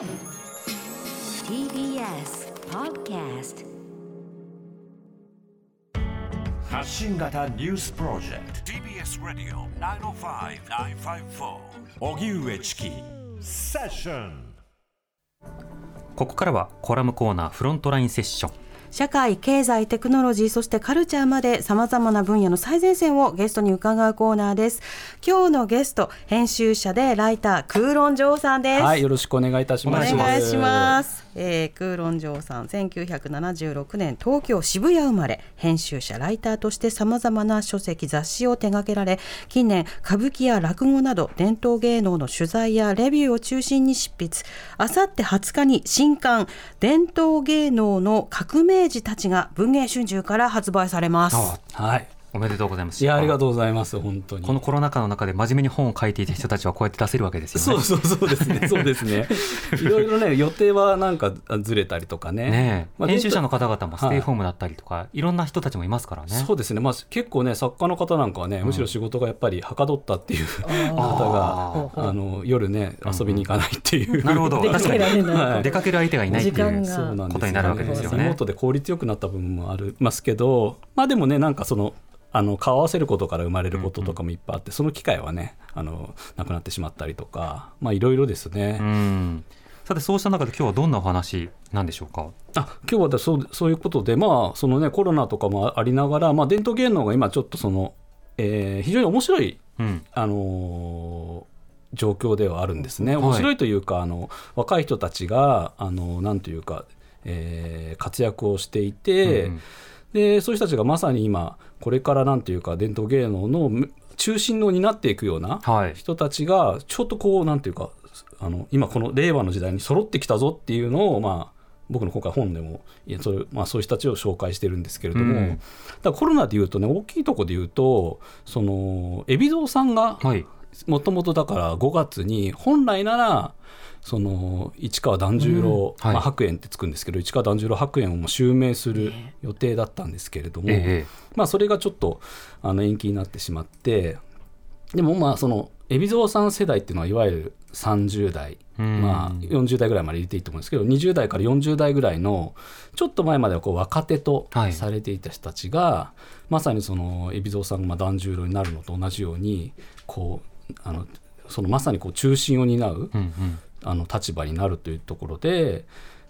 TBS Podcast 発信型ニュースプロジェクト。TBS ラディオ905-954おぎゅうえちきセッション。ここからはコラムコーナーフロントラインセッション社会、経済、テクノロジー、そしてカルチャーまで様々な分野の最前線をゲストに伺うコーナーです。今日のゲスト、編集者でライター、空論城さんです。はい、よろしくお願いいたしおます。願いします。えー、空論城さん、1976年東京渋谷生まれ、編集者、ライターとして様々な書籍、雑誌を手掛けられ、近年、歌舞伎や落語など伝統芸能の取材やレビューを中心に執筆。あさって20日に新刊、伝統芸能の革命児たちが文藝春秋から発売されます。はい。おめでとうございます。いや、ありがとうございます。本当に。このコロナ禍の中で真面目に本を書いていた人たちはこうやって出せるわけですよね。そうそうそうですね。そうですね。いろいろね、予定はなんかずれたりとかね。ねえ。まあ編集者の方々もステイホームだったりとか、い、ろんな人たちもいますからね。そうですね、まあ、結構ね、作家の方なんかはね、むしろ仕事がやっぱりはかどったっていう方が、あの夜ね、遊びに行かないっていう、なるほど。出かけられない。はい。出かける相手がいないっていう時間が。そうなんですことになるわけですよね。リモートで効率よくなった部分もありますけど、まあでもね、なんかその、あの顔合わせることから生まれることとかもいっぱいあって、その機会はねあのなくなってしまったりとかまあいろいろですね、うん。さてそうした中で今日はどんなお話なんでしょうか？あ今日はそうそういうことで、まあそのね、コロナとかもありながら、まあ、伝統芸能が今ちょっとその、えー非常に面白い、うん。あのー状況ではあるんですね。はい。面白いというか、あの若い人たちがあのなんというか、えー活躍をしていて、うんうんでそういう人たちがまさに今これからなんていうか伝統芸能のむ中心を担っていくようなはい。人たちがちょっとこうなんていうかあの今この令和の時代に揃ってきたぞっていうのをまあ僕の今回本でもいやそれ、まあ、そういう人たちを紹介してるんですけれども、うん。だからコロナでいうとね大きいところでいうとその海老蔵さんがはいもともとだから5月に本来ならその市川團十郎、うん。はい。まあ、白猿ってつくんですけど市川團十郎白猿をもう襲名する予定だったんですけれども、ええ。まあ、それがちょっとあの延期になってしまってでもまあその海老蔵さん世代っていうのはいわゆる30代、うん。まあ、40代ぐらいまで入れていいと思うんですけど20代から40代ぐらいのちょっと前まではこう若手とはい。されていた人たちが、まさにその海老蔵さんがまあ團十郎になるのと同じようにこうあのそのまさにこう中心を担う、うんうん。あの立場になるというところで、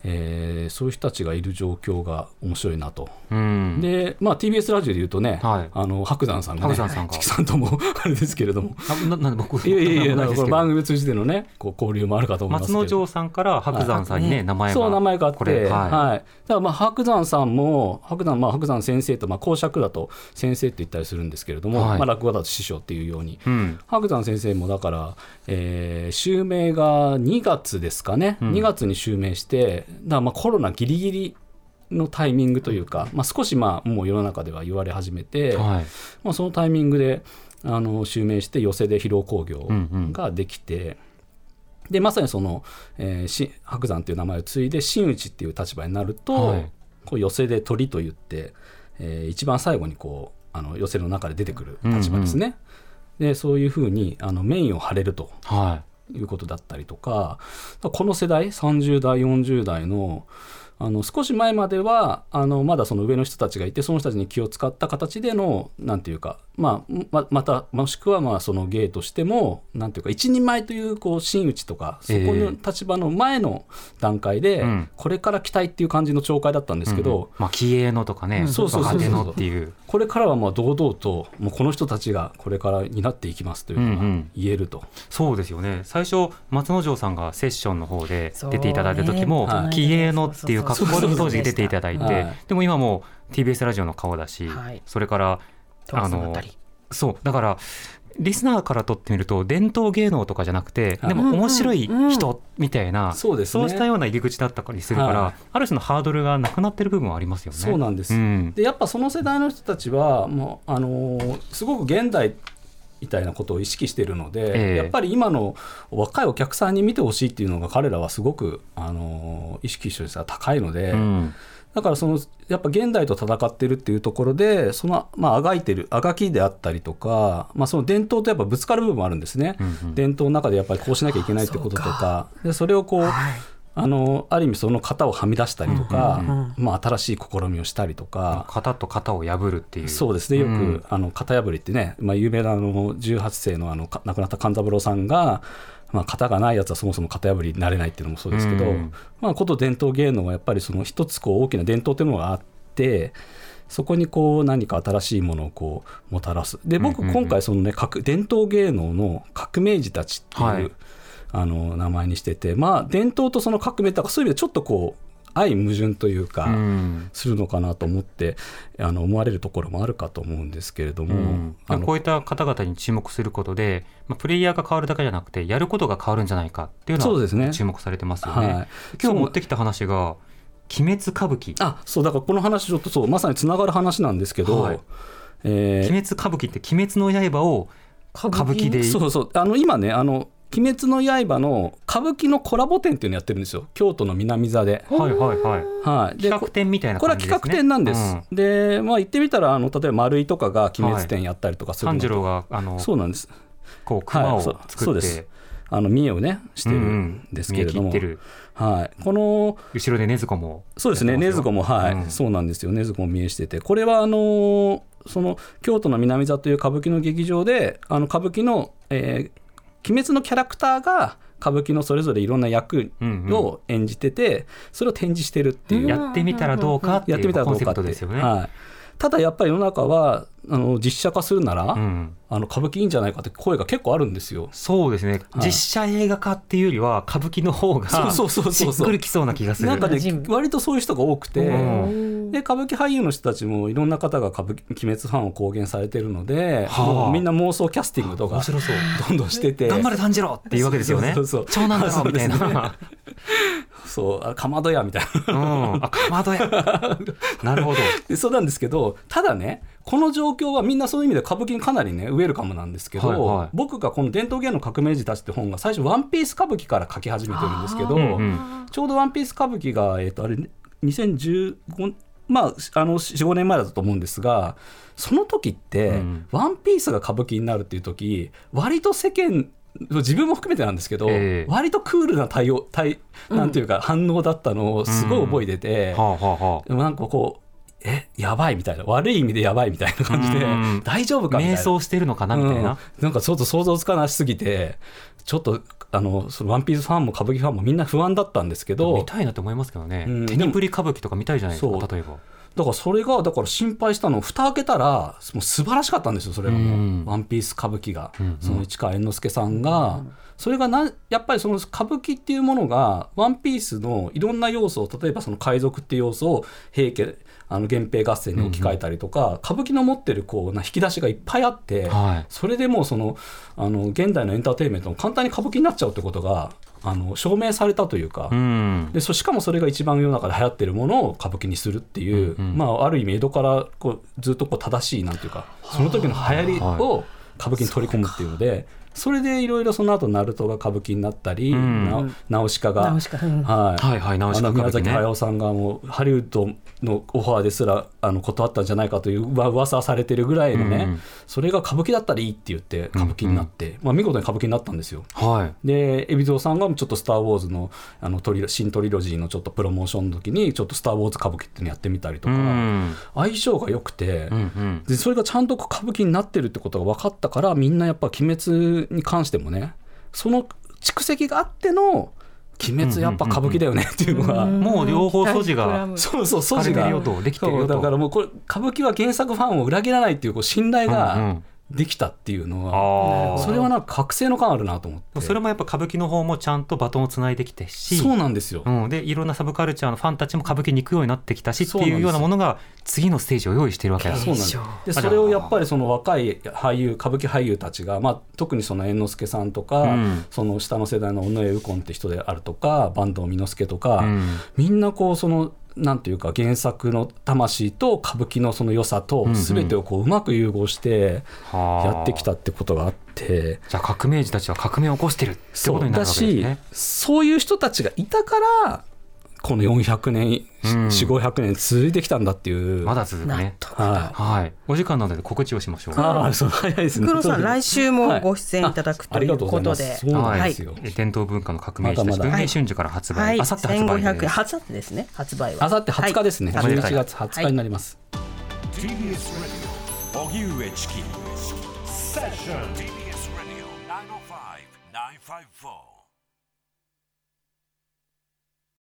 えーそういう人たちがいる状況が面白いなと。うん。で、まあ、TBS ラジオで言うとね、はい。あの白山さんがね、白山さんさんとも あれですけれども、あなな僕いやいやいや、なんか番組通じてのね、こう交流もあるかと思います。松之丞さんから白山さんにね、名前がそう名前があって、はい。はい。だからまあ白山さんも白山まあ白山先生とまあ公爵だと先生って言ったりするんですけれども、はい。まあ落語だと師匠っていうように、うん。白山先生もだから、えー襲名が2月ですかね、うん。2月に襲名して、だまあコロナギリギリのタイミングというか、まあ、少しまあもう世の中では言われ始めて、はい。まあ、そのタイミングであの襲名して寄席で披露興行うんうん。ができて、でまさにその、えーし白山という名前を継いで真打ちっていう立場になると、はい。こう寄席で鳥と言って、えー一番最後にこうあの寄席の中で出てくる立場ですね。でそういうふうにあのメインを張れると。はいうことだったりとかこの世代30代40代のあの少し前まではあのまだその上の人たちがいてその人たちに気を使った形でのなんていうか、まあ、ままたもしくはまあその芸としてもなんていうか一人前というこう真打ちとかそこの立場の前の段階で、うん。これから期待っていう感じの紹介だったんですけど、うんうん。まあ気鋭のとかね、そうそうそっていう。これからはまあ堂々ともうこの人たちがこれからになっていきますというのがうんうん。言えると。そうですよね。最初松之丞さんがセッションの方で出ていただいた時も、はい。気鋭のっていう格好で当時出ていただいて、はい。でも今もう TBS ラジオの顔だし、はい。それからあたり。そうだからリスナーからとってみると伝統芸能とかじゃなくて、はい。でも面白い人みたいな、そうですね。したような入り口だったりするから、はいある種のハードルがなくなってる部分はありますよね。そうなんですうんでやっぱその世代の人たちはもう、あのーすごく現代みたいなことを意識しているので、ええ。やっぱり今の若いお客さんに見てほしいっていうのが彼らはすごく、あのー意識としては高いので、うん。だからそのやっぱ現代と戦ってるっていうところでそのまああがいてるあがきであったりとか、まあ、その伝統とやっぱぶつかる部分もあるんですね、うんうん。伝統の中でやっぱりこうしなきゃいけないってこととか。でそれをこう、あのある意味その型をはみ出したりとか、まあ、新しい試みをしたりとか、型と型を破るっていう。そうですねよく、うん。あの型破りってね、まあ、有名なあの18世のあのか亡くなった勘三郎さんが、まあ、型がないやつはそもそも型破りになれないっていうのもそうですけど、うん。まあ、こと伝統芸能はやっぱりその一つこう大きな伝統というのがあってそこにこう何か新しいものをこうもたらす。で僕うんうんうん。今回そのね革伝統芸能の革命児たちっていう、はいあの名前にしててまあ伝統とその革命とかそういう意味でちょっとこう相矛盾というか、うん。するのかなと思ってあの思われるところもあるかと思うんですけれども、うん。こういった方々に注目することで、まあ、プレイヤーが変わるだけじゃなくてやることが変わるんじゃないかっていうのそうですね。は注目されてますよね。はい。今日持ってきた話が「鬼滅歌舞伎」あそうだからこの話ちょっとそうまさにつながる話なんですけど、はい。えー鬼滅歌舞伎って「鬼滅の刃」を歌舞伎でそうそう。あの今ねあの「鬼滅の刃」の歌舞伎のコラボ展っていうのやってるんですよ。京都の南座で。はいはいはい。はい、で企画展みたいなこれは企画展なんです。で、まあ、言ってみたらあの例えば丸井とかが鬼滅展やったりとかするのと、炭治郎があのそうなんです。こう熊を作って、そうです。あの見栄をねしてるうんんですけれども、見え切ってる。はい、この後ろで禰豆子もそうですね、禰豆子も、はい、うん。そうなんですよ、禰豆子も見えしてて、これはあのーその京都の南座という歌舞伎の劇場で、あの歌舞伎の、えー鬼滅のキャラクターが歌舞伎のそれぞれいろんな役を演じてて、それを展示してるっていう、やってみたらどうかっていやってみたらうコンセどうかってプトですよね。はい、ただやっぱり世の中はあの実写化するなら、うん。あの歌舞伎いいんじゃないかって声が結構あるんですよ。そうですね、はい。実写映画化っていうよりは歌舞伎の方がそうそうそうそうしっくりきそうな気がする。なんかね割とそういう人が多くて、うんで歌舞伎俳優の人たちもいろんな方が歌舞伎鬼滅ファンを公言されてるので、はあみんな妄想キャスティングとか。どんどんしてて頑張れ炭治郎っていうわけですよね。そうそうそう長男だろみたいな。そうあかまどやみたいなうん、あかまどや。なるほど。でそうなんですけどただねこの状況はみんなそういう意味で歌舞伎にかなりねウェルカムなんですけど、はいはい僕がこの「伝統芸能革命児たち」って本が最初「ワンピース歌舞伎から書き始めてるんですけど、うんうんちょうど「ワンピース歌舞伎が、えっとあれ2015まああの45年前だったと思うんですがその時って、うん。ワンピースが歌舞伎になるっていう時割と世間自分も含めてなんですけど、ええ。割とクールな対応対なんていうか反応だったのをすごい覚えてて、なんかこうえやばいみたいな悪い意味でやばいみたいな感じでうん。大丈夫あ。かみたいな。瞑想してるのかなみたいな。うん。なんかちょっと想像つかなしすぎてちょっとあのそのワンピースファンも歌舞伎ファンもみんな不安だったんですけど見たいなと思いますけどね。うんテニプリ歌舞伎とか見たいじゃないですか、例えば。だからそれがだから心配したの蓋開けたらもう素晴らしかったんですよそれがもう、うん。ワンピース歌舞伎が、うんうん。その市川猿之助さんが、それがなやっぱりその歌舞伎っていうものがワンピースのいろんな要素を例えばその海賊っていう要素を平家あの源平合戦に置き換えたりとか、歌舞伎の持ってるこうな引き出しがいっぱいあって、はい。それでもうそのあの現代のエンターテインメントも簡単に歌舞伎になっちゃうってことがあの証明されたというか、うん。でそしかもそれが一番世の中で流行ってるものを歌舞伎にするっていう、うんうんまあ、ある意味江戸からこうずっとこう正しいなんていうかその時の流行りを歌舞伎に取り込むっていうので。それでいろいろその後ナルトが歌舞伎になったり、うんなナウシカが、ナウシカうんはいはいはい、直しかあの宮歌舞伎ね。崎駿さんがもうハリウッドのオファーですらあの断ったんじゃないかといううわ噂はされてるぐらいのね、うんそれが歌舞伎だったらいいって言って歌舞伎になって、まあ、見事に歌舞伎になったんですよ。はい。で海老蔵さんがちょっと「スター・ウォーズの」あのトリロ新トリロジーのちょっとプロモーションの時にちょっと「スター・ウォーズ歌舞伎」っていうのやってみたりとうか、ん。相性が良くて、うんうん。でそれがちゃんと歌舞伎になってるってことが分かったからみんなやっぱ「鬼滅」に関してもねその蓄積があっての「鬼滅やっぱ歌舞伎だよね」っていうのが。もう両方素地がそうそう素地ができてるよとだからもうこれ歌舞伎は原作ファンを裏切らないっていうこう信頼うんうがんできたっていうのは。それはなんか覚醒の感あるなと思って。それもやっぱ歌舞伎の方もちゃんとバトンをつないできてし、そうなんですよ、うん、でいろんなサブカルチャーのファンたちも歌舞伎に行くようになってきたしっていうよ。うなものが次のステージを用意しているわけだ。そうなんです。でそれをやっぱりその若い俳優歌舞伎俳優たちが、まあ、特にその猿之助さんとか、うん。その下の世代の尾上右近って人であるとか坂東巳之助とか、うん。みんなこうそのなんていうか原作の魂と歌舞伎のその良さと全てをこううまく融合してはあやってきたってことがあって。じゃあ革命児たちは革命を起こしてるってことになるわけですだしね。そういう人たちがいたからこの400年、うん。4500年続いてきたんだっていう。まだ続く納ね。得ははい。お時間なので告知をしましょう。ああそう早いですね。黒さん来週もはい。ご出演いただくあありがということでそうですよ、え伝統文化の革命児た文藝春秋から発売、はい。あさって発売1500です。円はさってですね。発売は。あさって20日ですね、はい。11月20日になります、TBS Radio 荻上チキ。セッション TBS Radio 905-954